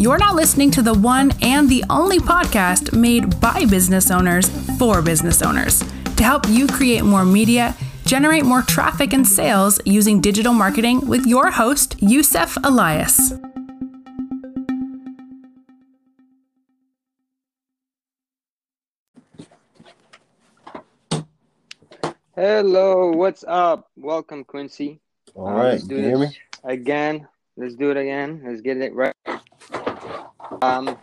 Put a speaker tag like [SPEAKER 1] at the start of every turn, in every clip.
[SPEAKER 1] you're now listening to the one and the only podcast made by business owners for business owners to help you create more media, generate more traffic and sales using digital marketing with your host, Youssef Elias.
[SPEAKER 2] Hello, what's up? Welcome, Quincy.
[SPEAKER 3] All uh, right, do you hear me?
[SPEAKER 2] Again, let's do it again. Let's get it right. Um,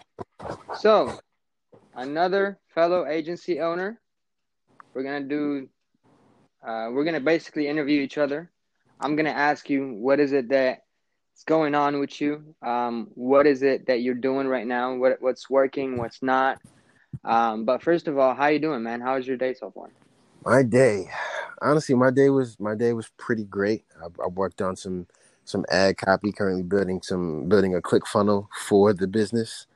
[SPEAKER 2] so another fellow agency owner. We're gonna do. Uh, we're gonna basically interview each other. I'm gonna ask you what is it that's going on with you. Um, what is it that you're doing right now? What what's working? What's not? Um, but first of all, how you doing, man? How's your day so far?
[SPEAKER 3] My day, honestly, my day was my day was pretty great. I, I worked on some some ad copy. Currently building some building a click funnel for the business.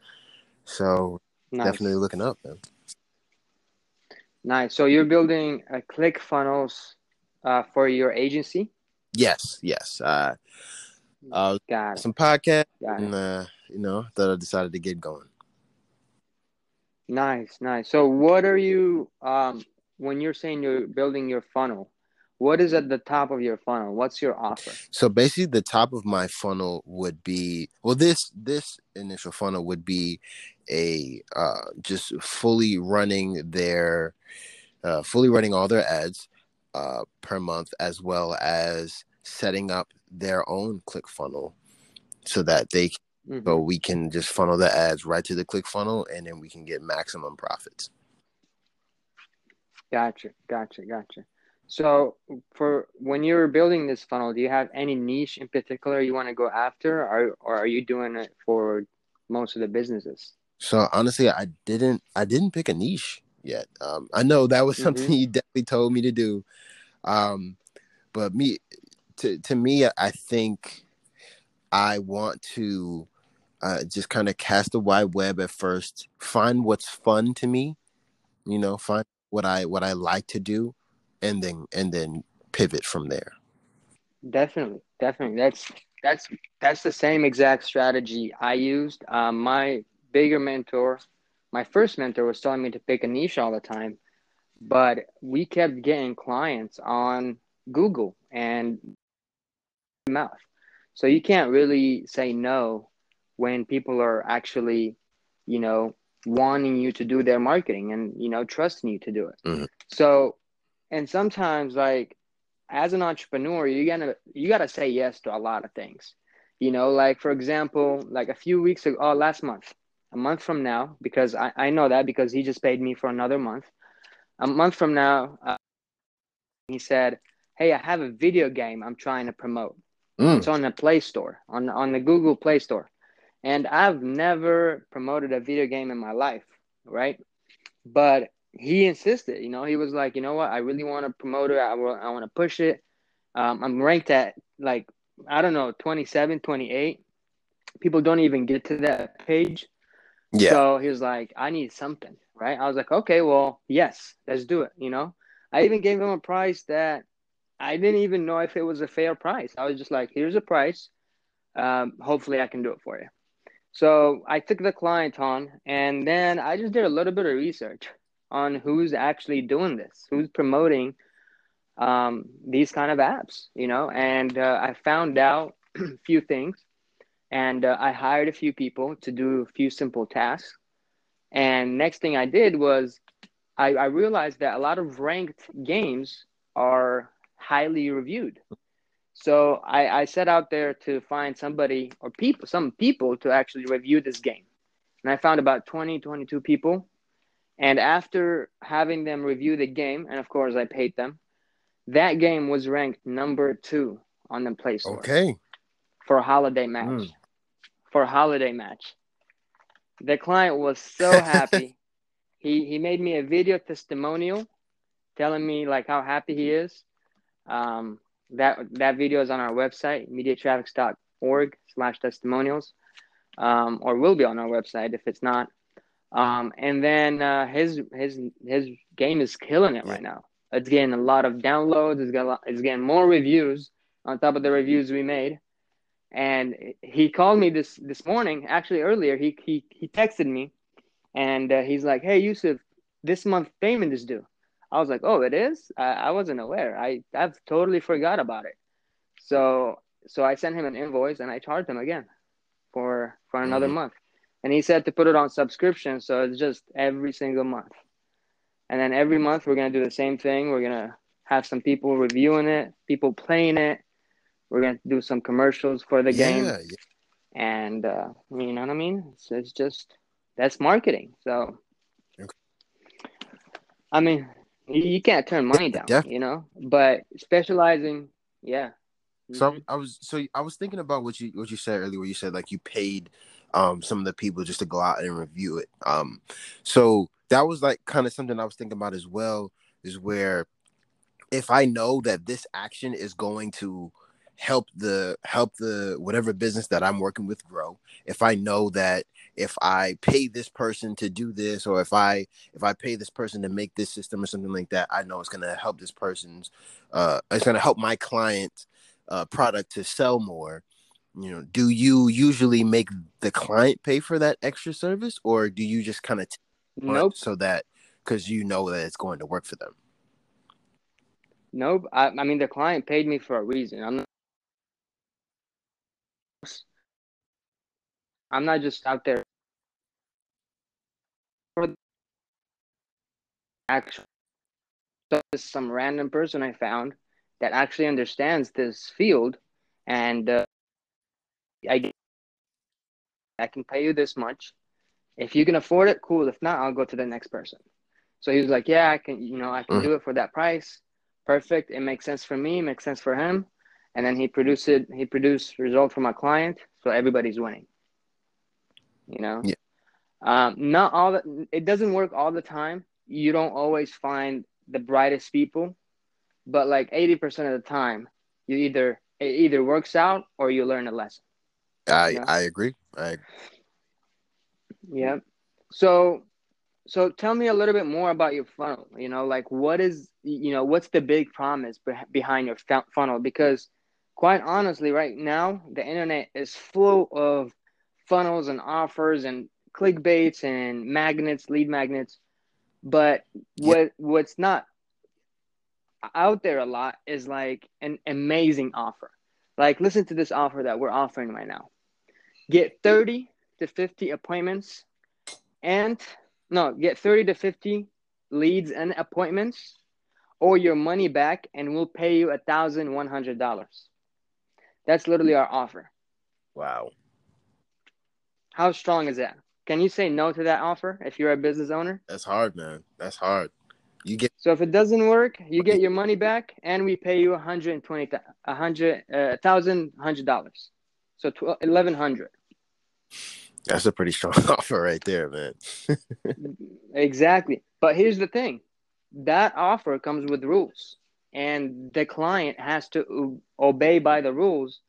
[SPEAKER 3] So nice. definitely looking up, man.
[SPEAKER 2] Nice. So you're building a click funnels uh, for your agency.
[SPEAKER 3] Yes. Yes. Uh, uh, Got some podcast, and uh, you know, that I decided to get going.
[SPEAKER 2] Nice, nice. So, what are you um, when you're saying you're building your funnel, what is at the top of your funnel? What's your offer?
[SPEAKER 3] So basically, the top of my funnel would be well, this this initial funnel would be a uh, just fully running their uh, fully running all their ads uh, per month, as well as setting up their own click funnel so that they mm-hmm. so we can just funnel the ads right to the click funnel and then we can get maximum profits.
[SPEAKER 2] Gotcha, gotcha, gotcha. So, for when you're building this funnel, do you have any niche in particular you want to go after, or or are you doing it for most of the businesses?
[SPEAKER 3] So honestly, I didn't I didn't pick a niche yet. Um, I know that was something mm-hmm. you definitely told me to do, um, but me to to me, I think I want to uh, just kind of cast a wide web at first, find what's fun to me, you know, find what I what I like to do, and then and then pivot from there.
[SPEAKER 2] Definitely, definitely. That's that's that's the same exact strategy I used. Um, my bigger mentor, my first mentor, was telling me to pick a niche all the time, but we kept getting clients on Google and mouth. So you can't really say no when people are actually, you know, wanting you to do their marketing and you know trusting you to do it mm-hmm. so and sometimes like as an entrepreneur you gotta you gotta say yes to a lot of things you know like for example like a few weeks ago oh last month a month from now because i, I know that because he just paid me for another month a month from now uh, he said hey i have a video game i'm trying to promote mm. it's on the play store on on the google play store and I've never promoted a video game in my life, right? But he insisted, you know, he was like, you know what, I really want to promote it. I, I want to push it. Um, I'm ranked at like, I don't know, 27, 28. People don't even get to that page. Yeah. So he was like, I need something, right? I was like, okay, well, yes, let's do it. You know, I even gave him a price that I didn't even know if it was a fair price. I was just like, here's a price. Um, hopefully, I can do it for you. So I took the client on, and then I just did a little bit of research on who's actually doing this, who's promoting um, these kind of apps, you know. And uh, I found out a few things, and uh, I hired a few people to do a few simple tasks. And next thing I did was I, I realized that a lot of ranked games are highly reviewed. So I, I set out there to find somebody or people, some people to actually review this game. And I found about 20, 22 people. And after having them review the game, and of course I paid them, that game was ranked number two on the Play Store.
[SPEAKER 3] Okay.
[SPEAKER 2] For a holiday match. Mm. For a holiday match. The client was so happy. he he made me a video testimonial telling me like how happy he is. Um, that that video is on our website mediatraffics.org slash testimonials um, or will be on our website if it's not um, and then uh, his his his game is killing it right now it's getting a lot of downloads it's, got lot, it's getting more reviews on top of the reviews we made and he called me this this morning. Actually, earlier he he he texted me, and uh, he's like, "Hey, Yusuf, this month payment is due." I was like, "Oh, it is? I, I wasn't aware. I I've totally forgot about it." So so I sent him an invoice and I charged him again for for another mm-hmm. month, and he said to put it on subscription, so it's just every single month. And then every month we're gonna do the same thing. We're gonna have some people reviewing it, people playing it. We're gonna do some commercials for the game, yeah. and uh, you know what I mean. It's, it's just that's marketing. So, okay. I mean, you, you, can't turn money down, yeah. you know. But specializing, yeah.
[SPEAKER 3] So mm-hmm. I was so I was thinking about what you what you said earlier, where you said like you paid um some of the people just to go out and review it. Um, so that was like kind of something I was thinking about as well. Is where if I know that this action is going to help the help the whatever business that I'm working with grow, if I know that if I pay this person to do this, or if I if I pay this person to make this system or something like that, I know it's going to help this person's uh, it's going to help my client uh, product to sell more. You know, do you usually make the client pay for that extra service, or do you just kind of
[SPEAKER 2] nope.
[SPEAKER 3] so that because you know that it's going to work for them?
[SPEAKER 2] Nope. I, I mean, the client paid me for a reason. I'm not. I'm not just out there for actually some random person I found that actually understands this field, and uh, I I can pay you this much. If you can afford it, cool. If not, I'll go to the next person. So he was like, "Yeah, I can. You know, I can mm. do it for that price. Perfect. It makes sense for me. Makes sense for him." And then he produced it. He produced result for my client. So everybody's winning. You know.
[SPEAKER 3] Yeah.
[SPEAKER 2] Um, not all. The, it doesn't work all the time. You don't always find the brightest people but like 80% of the time you either it either works out or you learn a lesson
[SPEAKER 3] i know? i agree i
[SPEAKER 2] yeah so so tell me a little bit more about your funnel you know like what is you know what's the big promise behind your funnel because quite honestly right now the internet is full of funnels and offers and clickbaits and magnets lead magnets but what what's not out there a lot is like an amazing offer. Like, listen to this offer that we're offering right now. Get 30 to 50 appointments and no, get 30 to 50 leads and appointments or your money back and we'll pay you a thousand one hundred dollars. That's literally our offer.
[SPEAKER 3] Wow.
[SPEAKER 2] How strong is that? Can you say no to that offer if you're a business owner?
[SPEAKER 3] That's hard, man. That's hard. You get
[SPEAKER 2] so if it doesn't work, you get your money back, and we pay you 120, a hundred, uh, thousand, hundred dollars. So eleven hundred.
[SPEAKER 3] That's a pretty strong offer right there, man.
[SPEAKER 2] exactly. But here's the thing that offer comes with rules, and the client has to obey by the rules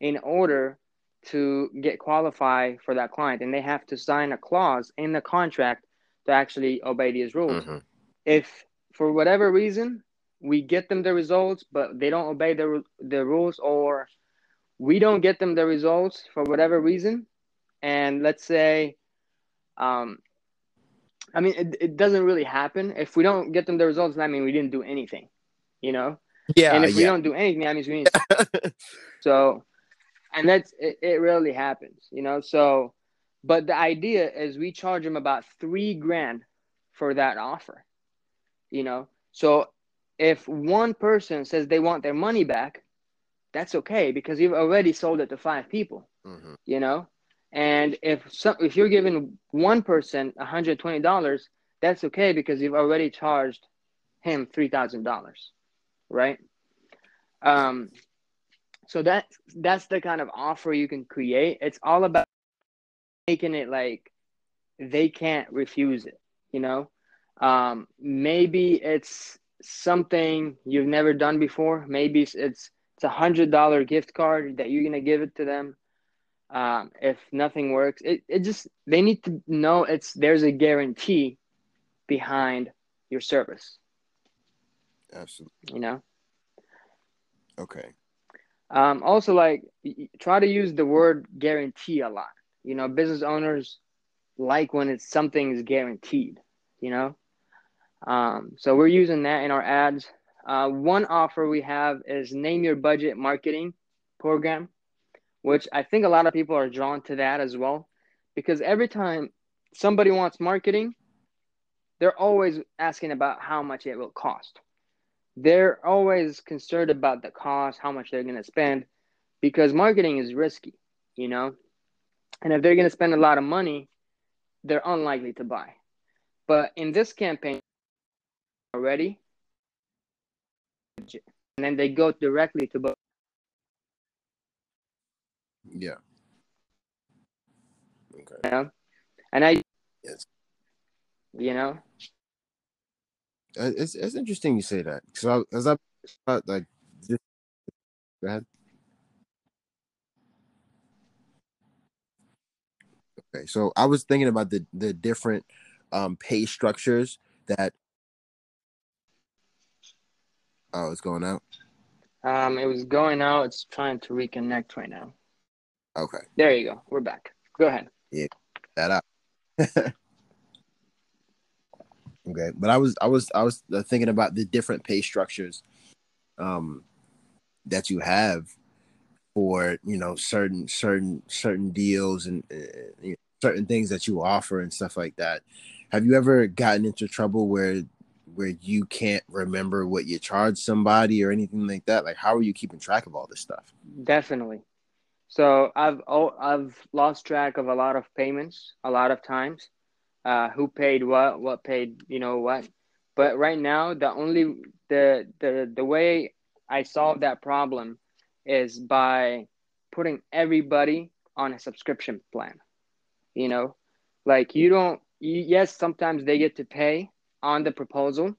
[SPEAKER 2] in order to get qualified for that client. And they have to sign a clause in the contract to actually obey these rules. Mm-hmm if for whatever reason we get them the results but they don't obey the the rules or we don't get them the results for whatever reason and let's say um i mean it, it doesn't really happen. If we don't get them the results that means we didn't do anything you know?
[SPEAKER 3] Yeah
[SPEAKER 2] and if
[SPEAKER 3] yeah.
[SPEAKER 2] we don't do anything that means we need so and that's it, it rarely happens you know? So but the idea is we charge them about three grand for that offer you know? So if one person says they want their money back that's okay because you've already sold it to five people mm-hmm. you know and if some, if you're giving one person $120 that's okay because you've already charged him $3000 right um so that that's the kind of offer you can create it's all about making it like they can't refuse it you know um, maybe it's something you've never done before. Maybe it's it's, a hundred dollar gift card that you're gonna give it to them. Um, if nothing works, it, it just they need to know it's there's a guarantee behind your service.
[SPEAKER 3] Absolutely.
[SPEAKER 2] You know.
[SPEAKER 3] Okay.
[SPEAKER 2] Um, also, like try to use the word guarantee a lot. You know, business owners like when it's something is guaranteed. You know, um, so we're using that in our ads. Uh, one offer we have is name your budget marketing program, which I think a lot of people are drawn to that as well, because every time somebody wants marketing, they're always asking about how much it will cost. They're always concerned about the cost, how much they're going to spend, because marketing is risky, you know? And if they're going to spend a lot of money, they're unlikely to buy. But in this campaign, already, and then they go directly to.
[SPEAKER 3] Yeah. Okay.
[SPEAKER 2] You know? And I,
[SPEAKER 3] Yes.
[SPEAKER 2] you know,
[SPEAKER 3] Uh, It's it's interesting you say that because I, as I thought like just, go ahead. Okay, so I was thinking about the the different um pay structures that. Oh, it's going out.
[SPEAKER 2] um, it was going out. It's trying to reconnect right now.
[SPEAKER 3] Okay,
[SPEAKER 2] There you go. We're back. Go ahead. Yeah.
[SPEAKER 3] That out. okay, but I was I was I was thinking about the different pay structures, um, that you have for you know certain certain certain deals and uh, you know, certain things that you offer and stuff like that. Have you ever gotten into trouble where where you can't remember what you charge somebody or anything like that? Like, how are you keeping track of all this stuff?
[SPEAKER 2] Definitely. So I've oh, I've lost track of a lot of payments a lot of times. Uh, who paid what? What paid? You know what? But right now, the only the the the way I solve that problem is by putting everybody on a subscription plan. You know, like you don't. You, yes, sometimes they get to pay on the proposal,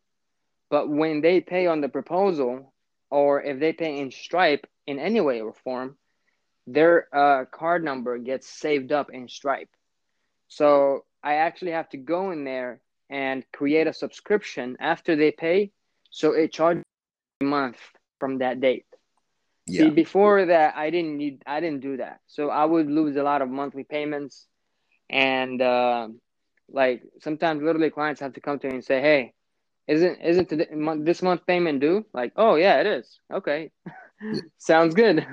[SPEAKER 2] but when they pay on the proposal, or if they pay in Stripe in any way or form, their uh, card number gets saved up in Stripe. So I actually have to go in there and create a subscription after they pay, so it charges a month from that date.
[SPEAKER 3] Yeah,
[SPEAKER 2] See, before that, I didn't need, I didn't do that, so I would lose a lot of monthly payments, and uh, like sometimes literally clients have to come to me and say, "Hey, isn't isn't today, this month payment due?" Like, "Oh yeah, it is." Okay, sounds good.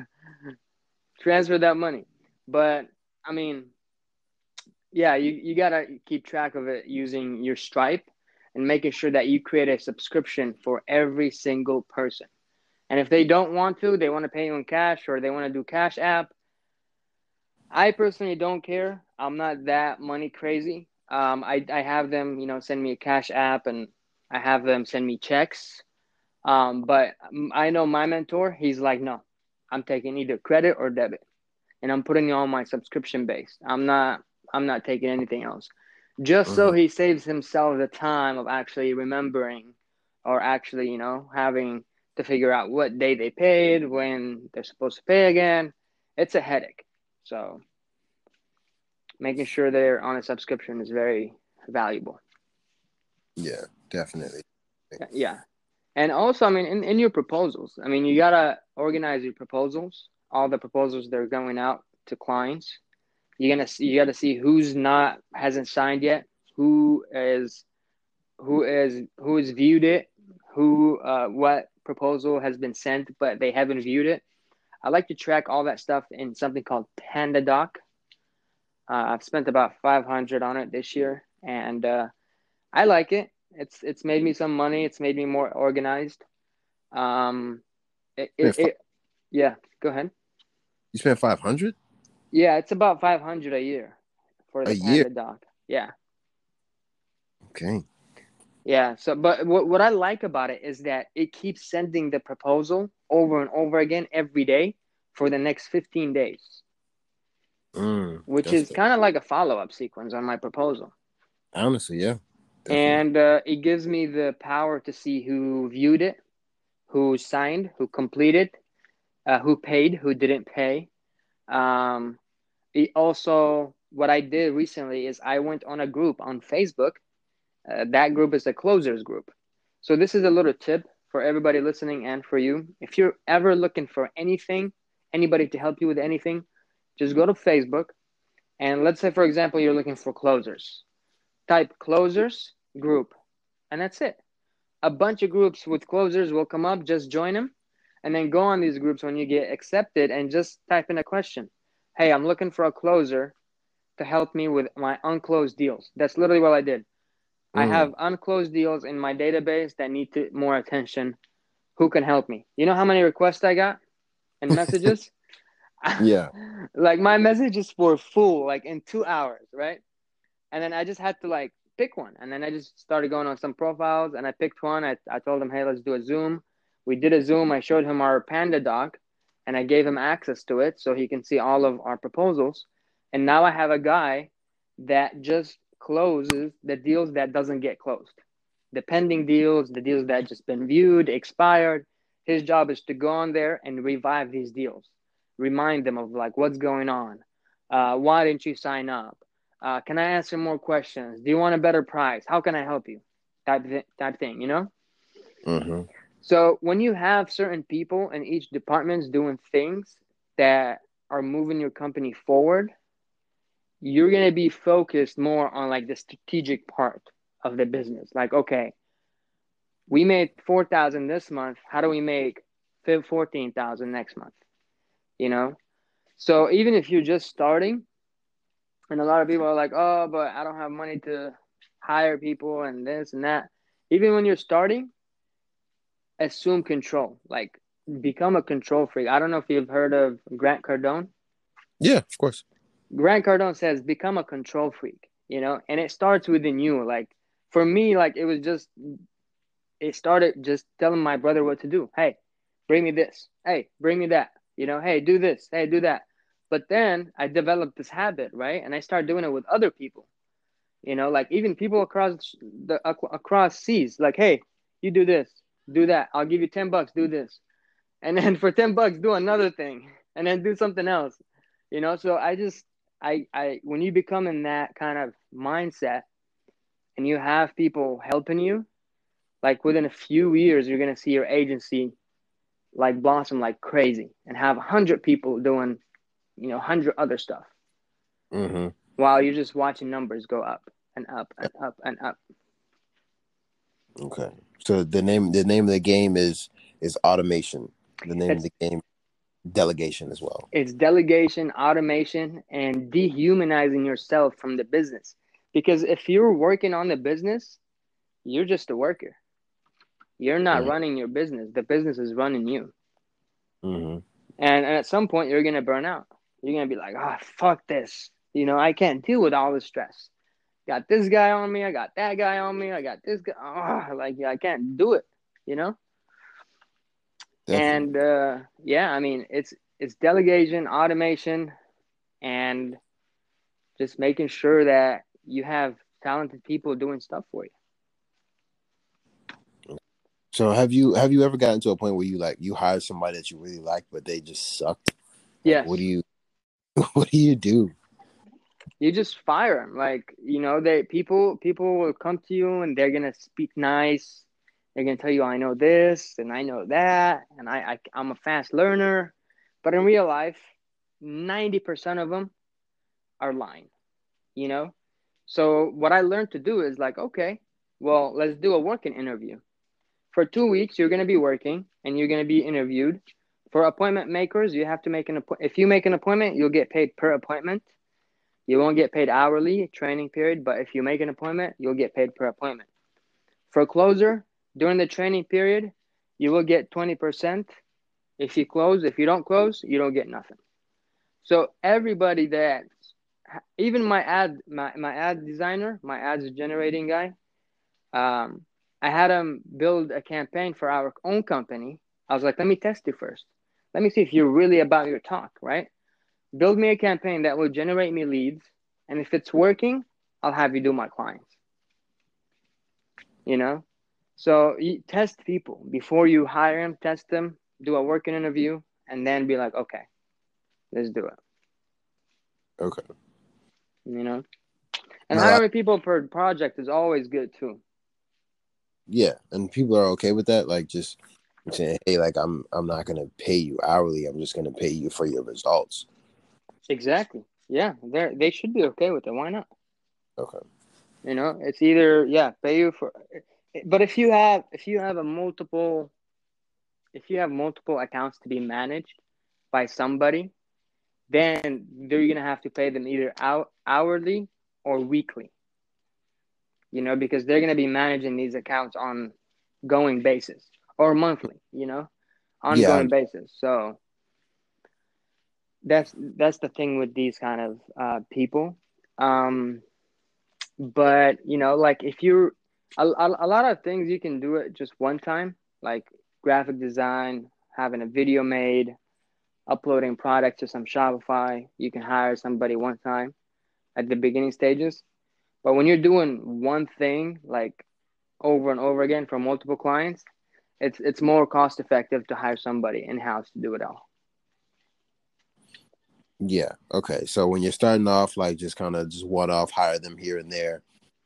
[SPEAKER 2] Transfer that money, but I mean, yeah, you you gotta keep track of it using your Stripe and making sure that you create a subscription for every single person. And if they don't want to, they want to pay you in cash or they want to do Cash App. I personally don't care. I'm not that money crazy. Um, I, I have them, you know, send me a Cash App and I have them send me checks. Um, but I know my mentor, he's like, no, I'm taking either credit or debit and I'm putting it on my subscription base. I'm not, I'm not taking anything else just so
[SPEAKER 3] Mhm.
[SPEAKER 2] he saves himself the time of actually remembering or actually, you know, having to figure out what day they paid, when they're supposed to pay again. It's a headache. So making sure they're on a subscription is very valuable.
[SPEAKER 3] yeah, definitely.
[SPEAKER 2] Yeah. And also, I mean, in, in your proposals, I mean, you gotta organize your proposals, all the proposals that are going out to clients. You're gonna you gotta see who's not hasn't signed yet, who is who is who has viewed it, who uh, what proposal has been sent but they haven't viewed it. I like to track all that stuff in something called PandaDoc. Uh, I've spent about 500 on it this year, and uh, I like it. It's it's made me some money. It's made me more organized. Um, it, it, it yeah. Go ahead.
[SPEAKER 3] You spent five hundred.
[SPEAKER 2] Yeah, it's about 500 a year for the
[SPEAKER 3] A year?
[SPEAKER 2] PandaDoc. Yeah.
[SPEAKER 3] Okay.
[SPEAKER 2] Yeah. So, but what, what I like about it is that it keeps sending the proposal over and over again every day for the next 15 days,
[SPEAKER 3] Mm,
[SPEAKER 2] which is kind of like a follow up sequence on my proposal.
[SPEAKER 3] honestly, yeah. Definitely.
[SPEAKER 2] And uh, it gives me the power to see who viewed it, who signed, who completed, uh, who paid, who didn't pay. Um, it also, what I did recently is I went on a group on Facebook. Uh, that group is a closers group. So this is a little tip for everybody listening and for you. If you're ever looking for anything anybody to help you with anything, just go to Facebook and let's say, for example, you're looking for closers. Type closers group, and that's it. A bunch of groups with closers will come up, just join them, and then go on these groups when you get accepted and just type in a question. Hey, I'm looking for a closer to help me with my unclosed deals. That's literally what I did. Mm. I have unclosed deals in my database that need to, more attention. Who can help me? You know how many requests I got and messages?
[SPEAKER 3] yeah.
[SPEAKER 2] like my messages were full, like in two hours, right? And then I just had to like pick one. And then I just started going on some profiles and I picked one. I, I told him, hey, let's do a Zoom. We did a Zoom. I showed him our PandaDoc and I gave him access to it so he can see all of our proposals. And now I have a guy that just closes the deals that doesn't get closed. The pending deals, the deals that just been viewed, expired. His job is to go on there and revive these deals remind them of like what's going on. Uh, why didn't you sign up? Uh, can I answer more questions? Do you want a better price? How can I help you? Type th- type thing, you know.
[SPEAKER 3] Mm-hmm.
[SPEAKER 2] So when you have certain people in each departments doing things that are moving your company forward, you're gonna be focused more on like the strategic part of the business. Like, okay, we made four thousand this month. How do we make fourteen thousand next month? you know so even if you're just starting and a lot of people are like oh but i don't have money to hire people and this and that. Even when you're starting assume control like become a control freak. I don't know if you've heard of grant cardone.
[SPEAKER 3] Yeah of course.
[SPEAKER 2] Grant cardone says become a control freak you know? And it starts within you. Like for me like it was just it started just telling my brother what to do. Hey bring me this. Hey bring me that. You know, hey, do this, hey, do that. But then I developed this habit, right? And I started doing it with other people. You know, like even people across the across seas, like, hey, you do this, do that. I'll give you 10 bucks, do this. And then for 10 bucks, do another thing and then do something else. You know, so I just I I when you become in that kind of mindset and you have people helping you, like within a few years, you're gonna see your agency like blossom like crazy and have a hundred people doing, you know, hundred other stuff.
[SPEAKER 3] Mm-hmm.
[SPEAKER 2] While you're just watching numbers go up and up and up and up.
[SPEAKER 3] Okay. So the name the name of the game is is automation. The name it's, of the game delegation as well.
[SPEAKER 2] It's delegation, automation, and dehumanizing yourself from the business. Because if you're working on the business, you're just a worker. You're not mm-hmm. running your business. The business is running you.
[SPEAKER 3] Mm-hmm.
[SPEAKER 2] And, and at some point, you're going to burn out. You're going to be like, oh, fuck this. You know, I can't deal with all the stress. Got this guy on me. I got that guy on me. I got this guy. Oh, like, I can't do it, you know? Definitely. And uh, yeah, I mean, it's it's delegation, automation, and just making sure that you have talented people doing stuff for you.
[SPEAKER 3] So have you have you ever gotten to a point where you like you hired somebody that you really like but they just sucked?
[SPEAKER 2] Yeah.
[SPEAKER 3] what do you what do you do?
[SPEAKER 2] You just fire them. Like you know, they people people will come to you and they're gonna speak nice. They're gonna tell you I know this and I know that and I, I I'm a fast learner, but in real life, ninety percent of them are lying. You know, so what I learned to do is like, okay, well, let's do a working interview for two weeks you're to be working and you're to be interviewed for appointment makers you have to make an appointment if you make an appointment you'll get paid per appointment you won't get paid hourly training period but if you make an appointment you'll get paid per appointment for closer during the training period you will get 20% if you close if you don't close you don't get nothing so everybody that even my ad my, my ad designer my ads generating guy um, I had him build a campaign for our own company. I was like, let me test you first. Let me see if you're really about your talk, right? Build me a campaign that will generate me leads. And if it's working, I'll have you do my clients. You know? So you test people before you hire them, test them, do a working interview, and then be like, okay, let's do it.
[SPEAKER 3] Okay.
[SPEAKER 2] You know? And hiring people per project is always good too
[SPEAKER 3] yeah, and people are okay with that. Like just saying, hey, like I'm I'm not gonna pay you hourly. I'm just gonna pay you for your results.
[SPEAKER 2] Exactly. Yeah, they they should be okay with it. Why not?
[SPEAKER 3] Okay.
[SPEAKER 2] You know, it's either yeah, pay you for, but if you have if you have a multiple, if you have multiple accounts to be managed by somebody, then they're gonna have to pay them either out hourly or weekly. You know, because they're gonna be managing these accounts on going basis or monthly. You know, ongoing yeah. basis. So that's that's the thing with these kind of uh, people. Um, but you know, like if you're a, a, a lot of things you can do it just one time, like graphic design, having a video made, uploading products to some Shopify. You can hire somebody one time at the beginning stages. But when you're doing one thing like over and over again for multiple clients, it's it's more cost effective to hire somebody in house to do it all.
[SPEAKER 3] Yeah. Okay. So when you're starting off, like just kind of just one off, hire them here and there,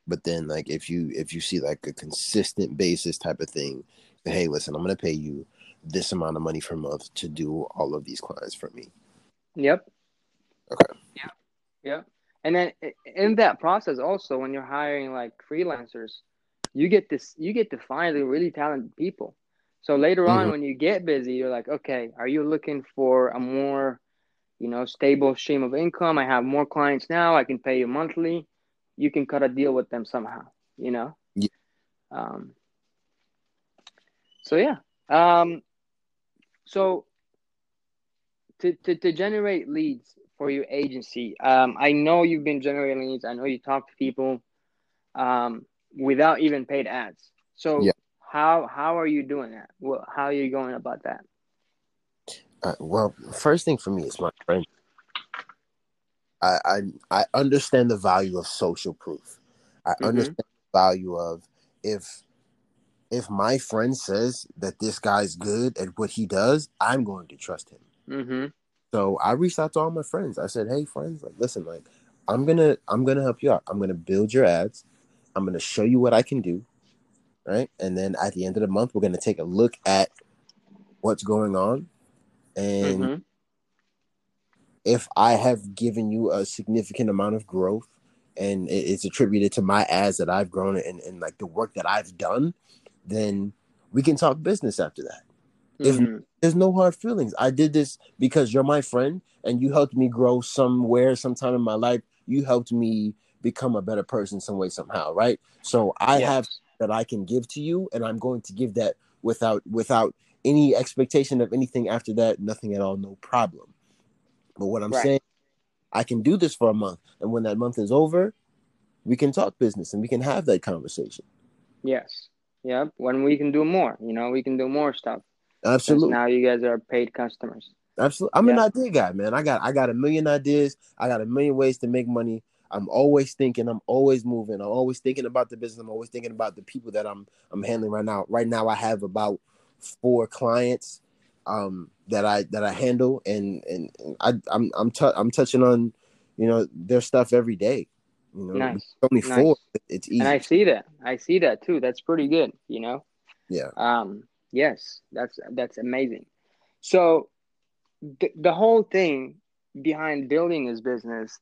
[SPEAKER 3] but then like if you if you see like a consistent basis type of thing, hey, listen, I'm gonna pay you this amount of money per month to do all of these clients for me.
[SPEAKER 2] Yep.
[SPEAKER 3] Okay.
[SPEAKER 2] Yeah. Yeah. And then in that process, also when you're hiring like freelancers, you get this, you get to find the really talented people. So later mm-hmm. on, when you get busy, you're like, okay, are you looking for a more you know, stable stream of income. I have more clients now. I can pay you monthly. You can cut a deal with them somehow, you know?
[SPEAKER 3] Yeah.
[SPEAKER 2] Um, so, yeah. Um, so, to, to, to generate leads for your agency, um, I know you've been generating leads. I know you talk to people um, without even paid ads. So, yeah. how, how are you doing that? Well, how are you going about that?
[SPEAKER 3] Uh, well, first thing for me is my friend. I, I I understand the value of social proof. I mm-hmm. understand the value of if if my friend says that this guy's good at what he does, I'm going to trust him.
[SPEAKER 2] Mm-hmm.
[SPEAKER 3] So I reached out to all my friends. I said, "Hey, friends, like, listen, like, I'm gonna I'm gonna help you out. I'm gonna build your ads. I'm gonna show you what I can do, right? And then at the end of the month, we're gonna take a look at what's going on and mm-hmm. if I have given you a significant amount of growth and it's attributed to my ads that I've grown and, and like the work that I've done, then we can talk business after that. Mm-hmm. If there's no hard feelings, I did this because you're my friend and you helped me grow somewhere, sometime in my life. You helped me become a better person some way, somehow, right? So I have that I can give to you, and I'm going to give that without without any expectation of anything after that, nothing at all, no problem. But what I'm right. saying, I can do this for a month, and when that month is over, we can talk business and we can have that conversation.
[SPEAKER 2] Yes. Yep. When we can do more, you know, we can do more stuff.
[SPEAKER 3] Absolutely.
[SPEAKER 2] Now you guys are paid customers.
[SPEAKER 3] Absolutely. I'm an idea guy, man. I got I got a million ideas. I got a million ways to make money. I'm always thinking, I'm always moving. I'm always thinking about the business. I'm always thinking about the people that I'm I'm handling right now. Right now I have about four clients um, that I that I handle, and and, and I I'm I'm t- I'm touching on you know their stuff every day. You know,
[SPEAKER 2] nice.
[SPEAKER 3] only nice. four. It's easy.
[SPEAKER 2] And I see that. I see that too. That's pretty good. You know.
[SPEAKER 3] Yeah.
[SPEAKER 2] Um. Yes. That's that's amazing. So, th- the whole thing behind building his business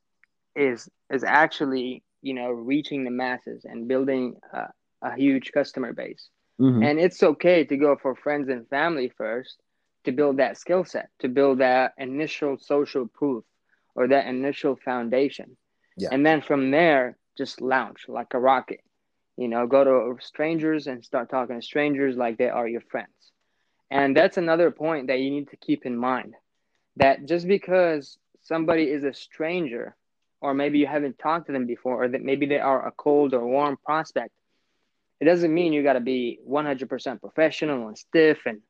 [SPEAKER 2] is is actually you know reaching the masses and building a, a huge customer base. Mm-hmm. And it's okay to go for friends and family first to build that skill set, to build that initial social proof or that initial foundation.
[SPEAKER 3] Yeah.
[SPEAKER 2] And then from there, just launch like a rocket. You know, go to strangers and start talking to strangers like they are your friends. And that's another point that you need to keep in mind that just because somebody is a stranger, or maybe you haven't talked to them before, or that maybe they are a cold or warm prospect, it doesn't mean you got to be 100% professional and stiff and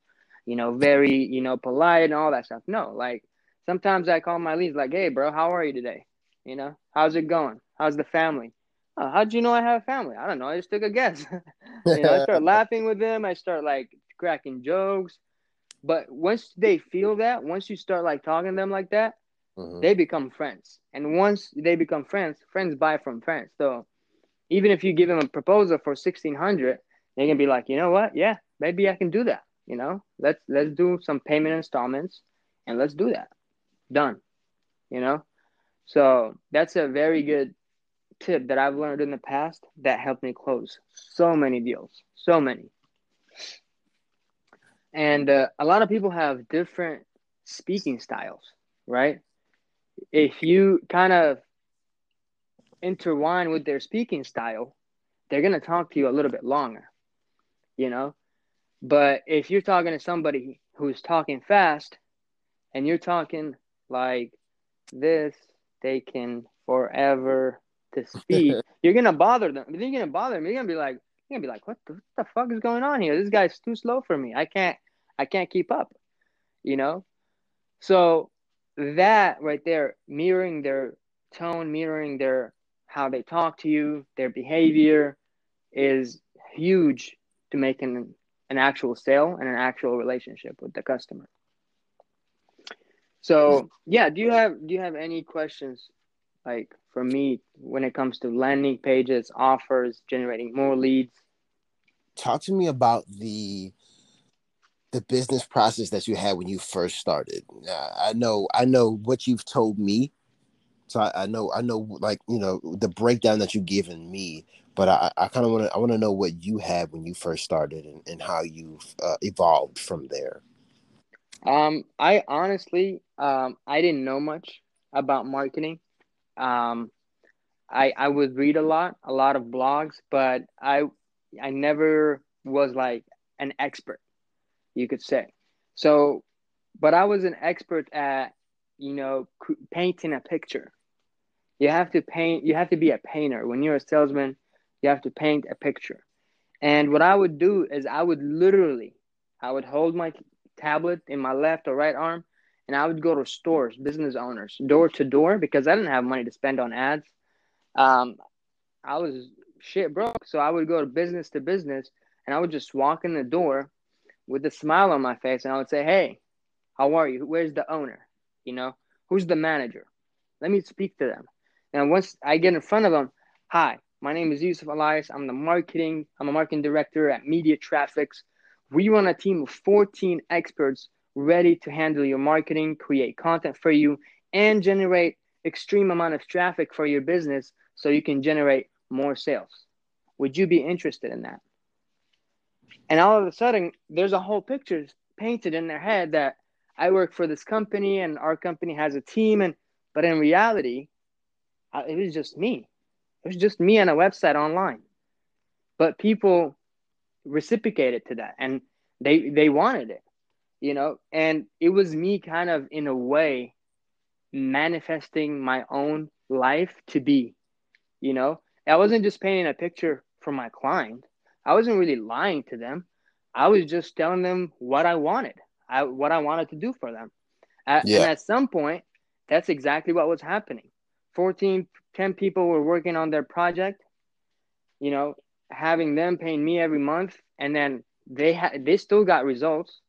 [SPEAKER 2] you know very you know polite and all that stuff. No like sometimes i call my leads like hey bro how are you today? You know how's it going? How's the family? Oh, how'd you know i have a family? I don't know i just took a guess. You know i start laughing with them i start like cracking jokes. But once they feel that once you start like talking to them like that mm-hmm. they become friends and once they become friends friends buy from friends so even if you give them a proposal for 1600 they can be like you know what yeah maybe i can do that You know, let's let's do some payment installments, and let's do that. Done. You know, so that's a very good tip that I've learned in the past that helped me close so many deals, so many. And uh, a lot of people have different speaking styles, right? If you kind of intertwine with their speaking style, they're going to talk to you a little bit longer, you know? But if you're talking to somebody who's talking fast and you're talking like this, they can forever to speak, you're gonna bother them. You're gonna bother them. You're gonna be like, you're gonna be like, what the, what the fuck is going on here? This guy's too slow for me. I can't, I can't keep up. You know, so that right there, mirroring their tone, mirroring their how they talk to you, their behavior, is huge to making an actual sale and an actual relationship with the customer. So yeah, do you have do you have any questions like for me when it comes to landing pages, offers, generating more leads?
[SPEAKER 3] Talk to me about the the business process that you had when you first started. I know I know what you've told me. So I, I know I know like you know the breakdown that you've given me, but I, I kind of want to I want to know what you had when you first started and, and how you've uh, evolved from there.
[SPEAKER 2] Um, I honestly, um, I didn't know much about marketing. Um, I I would read a lot, a lot of blogs, but I I never was like an expert, you could say. So, but I was an expert at you know painting a picture. You have to paint. You have to be a painter when you're a salesman. You have to paint a picture. And what I would do is I would literally, I would hold my tablet in my left or right arm, and I would go to stores, business owners, door to door, because I didn't have money to spend on ads. Um, I was shit broke, so I would go to business to business, and I would just walk in the door with a smile on my face, and I would say, "Hey, how are you? Where's the owner? You know, who's the manager? Let me speak to them." And once I get in front of them, "Hi, my name is Yusuf Elias. I'm the marketing. I'm a marketing director at Media Traffics. We run a team of 14 experts ready to handle your marketing, create content for you, and generate extreme amount of traffic for your business so you can generate more sales. Would you be interested in that? And all of a sudden, there's a whole picture painted in their head that I work for this company and our company has a team, and but in reality, it was just me. It was just me on a website online. But people reciprocated to that and they they wanted it, you know, and it was me kind of in a way manifesting my own life to be, you know. I wasn't just painting a picture for my client. I wasn't really lying to them. I was just telling them what I wanted, I, what I wanted to do for them. At, yeah. And at some point, that's exactly what was happening. 14 10 people were working on their project, you know, having them paying me every month, and then they had they still got results,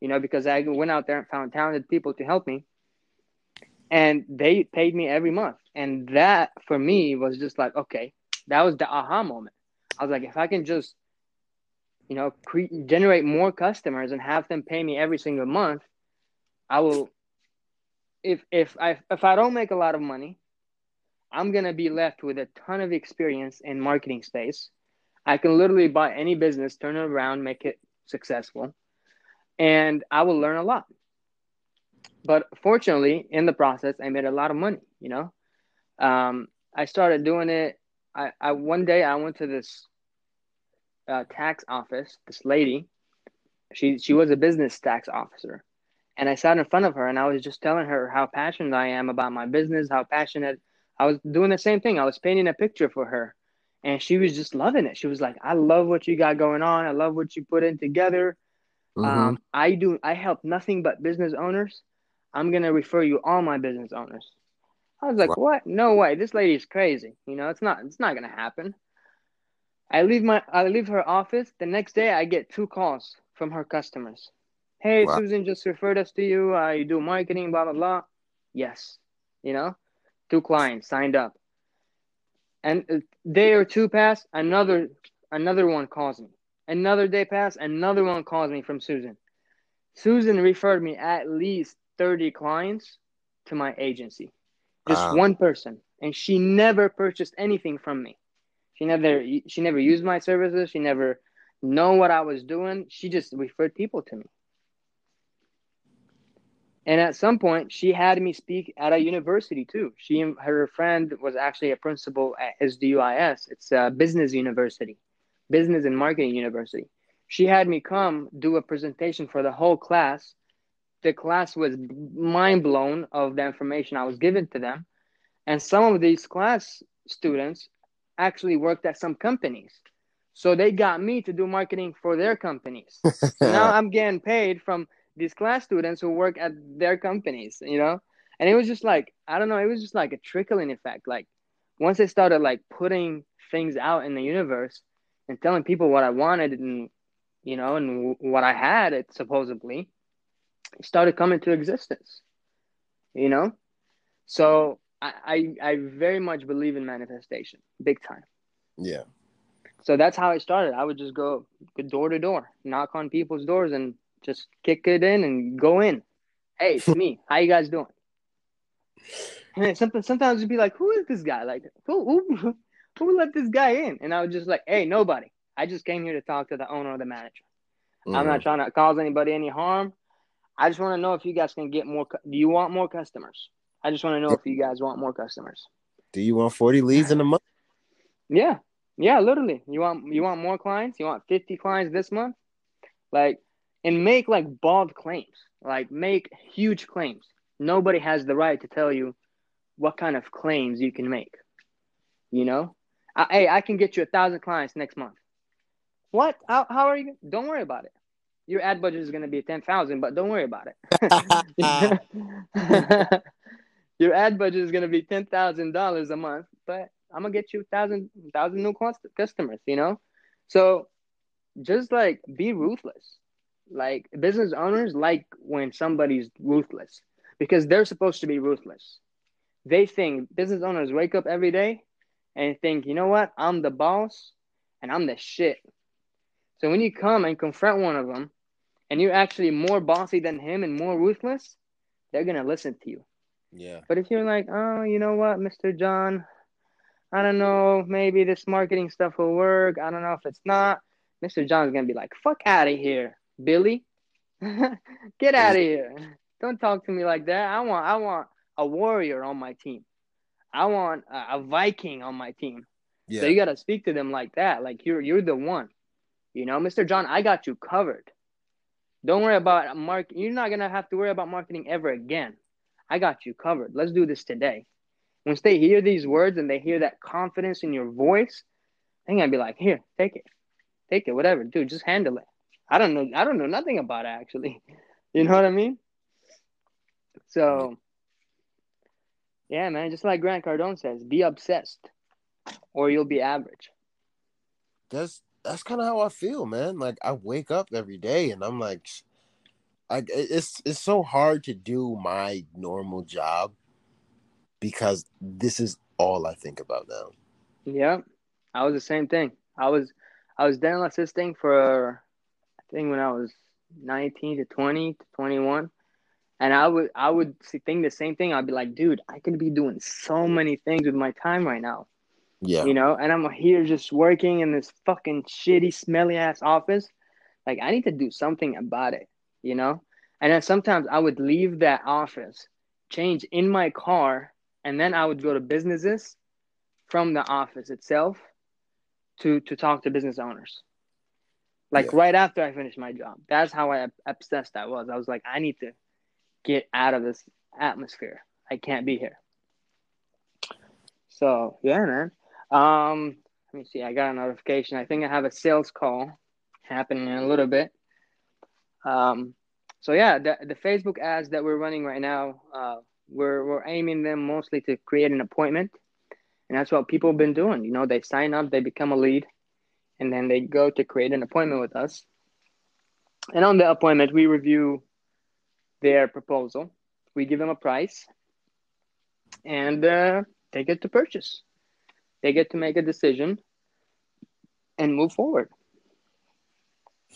[SPEAKER 2] you know, because I went out there and found talented people to help me, and they paid me every month, and that for me was just like okay, that was the aha moment. I was like, if I can just, you know, cre- generate more customers and have them pay me every single month, I will. If if I if I don't make a lot of money, I'm going to be left with a ton of experience in marketing space. I can literally buy any business, turn it around, make it successful, and I will learn a lot. But fortunately, in the process, I made a lot of money. You know, um, I started doing it. I, I one day I went to this uh, tax office. This lady, she she was a business tax officer, and I sat in front of her and I was just telling her how passionate I am about my business, how passionate I was doing the same thing. I was painting a picture for her, and she was just loving it. She was like, "I love what you got going on. I love what you put in together. Mm-hmm. Um, I do. I help nothing but business owners. I'm gonna refer you all my business owners." I was like, wow. "What? No way! This lady is crazy. You know, it's not. It's not gonna happen." I leave my. I leave her office. The next day, I get two calls from her customers. Hey, wow. Susan just referred us to you. Uh, you do marketing, blah blah blah. Yes, you know two clients signed up. And a day or two pass, another another one calls me. Another day pass, another one calls me from Susan. Susan referred me at least 30 clients to my agency. Just
[SPEAKER 3] Wow.
[SPEAKER 2] one person. And she never purchased anything from me. She never she never used my services. She never know what I was doing. She just referred people to me. And at some point, she had me speak at a university too. She and her friend was actually a principal at SDUIS. It's a business university, business and marketing university. She had me come do a presentation for the whole class. The class was mind blown of the information I was given to them. And some of these class students actually worked at some companies. So they got me to do marketing for their companies. Now I'm getting paid from these class students who work at their companies, you know? And it was just like, I don't know, it was just like a trickling effect. Like once I started like putting things out in the universe and telling people what I wanted and, you know, and w- what I had, it supposedly started coming to existence, you know? So I, I, I very much believe in manifestation, big time.
[SPEAKER 3] yeah.
[SPEAKER 2] So that's how I started. I would just go door to door, knock on people's doors, and just kick it in and go in. Hey, it's me. How you guys doing? And something sometimes it'd be like, who is this guy? Like, who who who let this guy in? And I was just like, hey, nobody. I just came here to talk to the owner or the manager. I'm
[SPEAKER 3] Mhm.
[SPEAKER 2] not trying to cause anybody any harm. I just want to know if you guys can get more. Do you want more customers? I just want to know if you guys want more customers.
[SPEAKER 3] Do you want 40 leads in a month?
[SPEAKER 2] Yeah. Yeah, literally. You want you want more clients? You want 50 clients this month? Like and make like bold claims. Like make huge claims. Nobody has the right to tell you what kind of claims you can make. You know? I, hey, I can get you a thousand clients next month. What? How, how are you? Don't worry about it. Your ad budget is going to be 10,000, but don't worry about it. Your ad budget is going to be $10,000 a month, but I'm going to get you a thousand, thousand new customers, you know? So just like be ruthless. Like business owners like when somebody's ruthless because they're supposed to be ruthless. They think business owners wake up every day and think, you know what? I'm the boss and I'm the shit. So when you come and confront one of them and you're actually more bossy than him and more ruthless, they're going to listen to you.
[SPEAKER 3] Yeah.
[SPEAKER 2] But if you're like, oh, you know what, Mr. John, I don't know, maybe this marketing stuff will work. I don't know if it's not. Mr. John's gonna be like, fuck out of here, Billy. Get out of mm. here. Don't talk to me like that. I want I want a warrior on my team. I want a, a Viking on my team.
[SPEAKER 3] Yeah.
[SPEAKER 2] So you gotta speak to them like that. Like you're you're the one. You know, Mr. John, I got you covered. Don't worry about mark. You're not gonna have to worry about marketing ever again. I got you covered. Let's do this today. Once they hear these words and they hear that confidence in your voice, they're gonna be like, "Here, take it, take it, whatever, dude. Just handle it." I don't know. I don't know nothing about it actually. You know what I mean? So, yeah, man. Just like Grant Cardone says, be obsessed, or you'll be average.
[SPEAKER 3] that's that's kind of how I feel, man. Like I wake up every day and I'm like, I it's it's so hard to do my normal job because this is all I think about now.
[SPEAKER 2] Yeah, I was the same thing. I was I was dental assisting for I think when I was 19 to 20 to 21. And I would I would see- think the same thing. I'd be like, dude, I could be doing so many things with my time right now.
[SPEAKER 3] Yeah,
[SPEAKER 2] You know, and I'm here just working in this fucking shitty, smelly ass office. Like I need to do something about it, you know? And then sometimes I would leave that office, change in my car, and then I would go to businesses from the office itself to to talk to business owners. Like
[SPEAKER 3] Yeah.
[SPEAKER 2] right after I finished my job. That's how I obsessed I was. I was like, I need to get out of this atmosphere. I can't be here. So yeah, man. Um, let me see. I got a notification. I think I have a sales call happening in a little bit. Um, so yeah, the the Facebook ads that we're running right now, uh, we're we're aiming them mostly to create an appointment, and that's what people have been doing. You know, they sign up, they become a lead, and then they go to create an appointment with us. And on the appointment, we review their proposal. We give them a price, and uh, they get to purchase. They get to make a decision and move forward.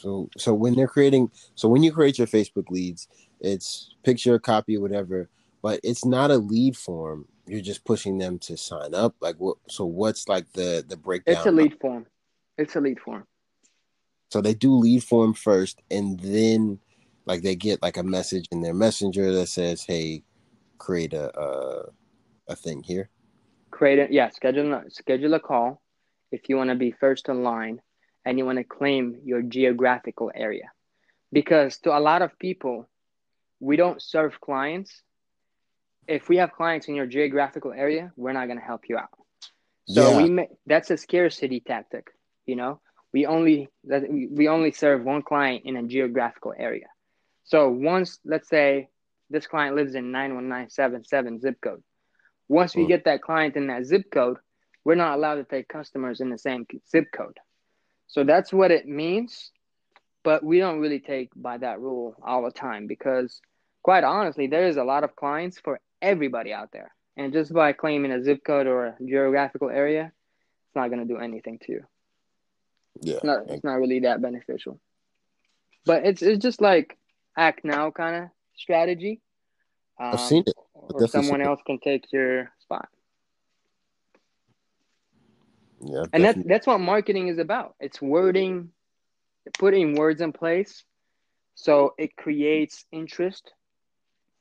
[SPEAKER 3] So so when they're creating so when you create your Facebook leads, it's picture, copy, whatever, but it's not a lead form. You're just pushing them to sign up. Like what so what's like the the breakdown?
[SPEAKER 2] It's a lead form. It's a lead form.
[SPEAKER 3] So they do lead form first and then like they get like a message in their messenger that says, "Hey, create a a, a thing here."
[SPEAKER 2] Create it. Yeah, schedule a, schedule a call if you want to be first in line and you want to claim your geographical area. Because to a lot of people, we don't serve clients. If we have clients in your geographical area, we're not going to help you out. So yeah. we that's a scarcity tactic, you know. We only that we only serve one client in a geographical area. So once let's say this client lives in 91977 zip code. Once we get that client in that zip code, we're not allowed to take customers in the same zip code. So that's what it means. But we don't really take by that rule all the time because, quite honestly, there is a lot of clients for everybody out there. And just by claiming a zip code or a geographical area, it's not going to do anything to you.
[SPEAKER 3] Yeah.
[SPEAKER 2] It's not, it's not really that beneficial. But it's, it's just like act now kind of strategy.
[SPEAKER 3] Um, I've seen it.
[SPEAKER 2] Or someone else can take your spot.
[SPEAKER 3] Yeah,
[SPEAKER 2] and that's that's what marketing is about. It's wording, putting words in place, so it creates interest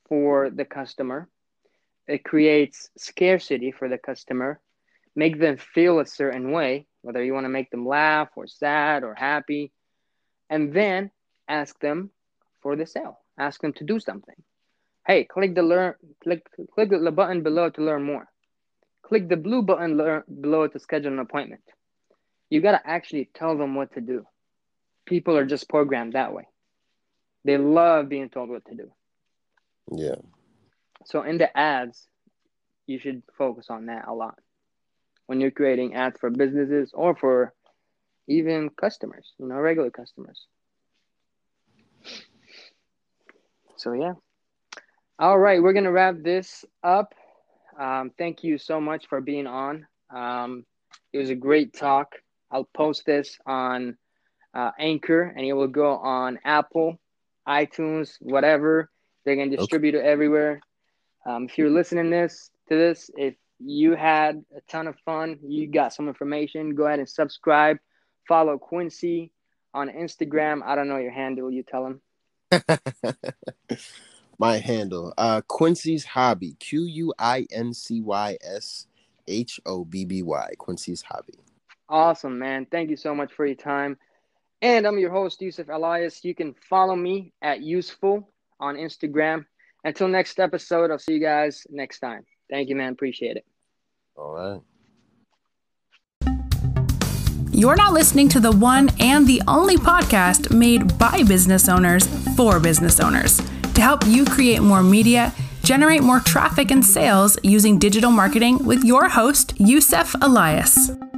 [SPEAKER 2] for the customer. It creates scarcity for the customer, make them feel a certain way, whether you want to make them laugh or sad or happy, and then ask them for the sale. Ask them to do something. Hey, click the learn click click the button below to learn more click the blue button below to schedule an appointment. You got to actually tell them what to do. People are just programmed that way. They love being told what to do.
[SPEAKER 3] Yeah.
[SPEAKER 2] So in the ads, you should focus on that a lot. When you're creating ads for businesses or for even customers, you know, regular customers. So yeah. All right, we're going to wrap this up. Um, thank you so much for being on. Um, it was a great talk. I'll post this on uh, Anchor and it will go on Apple, iTunes, whatever. They're going to distribute okay. it everywhere. Um, if you're listening this to this, if you had a ton of fun, you got some information, go ahead and subscribe. Follow Quincy on Instagram. I don't know your handle. You tell him.
[SPEAKER 3] my handle. Uh Quincy's Hobby. Q U I N C Y S H O B B Y. Quincy's Hobby.
[SPEAKER 2] Awesome, man. Thank you so much for your time. And I'm your host, Yousif Alias. You can follow me at Useful on Instagram. Until next episode, I'll see you guys next time. Thank you, man. Appreciate it.
[SPEAKER 3] All right.
[SPEAKER 1] You're not listening to the one and the only podcast made by business owners for business owners to help you create more media, generate more traffic and sales using digital marketing with your host, Yousif Alias.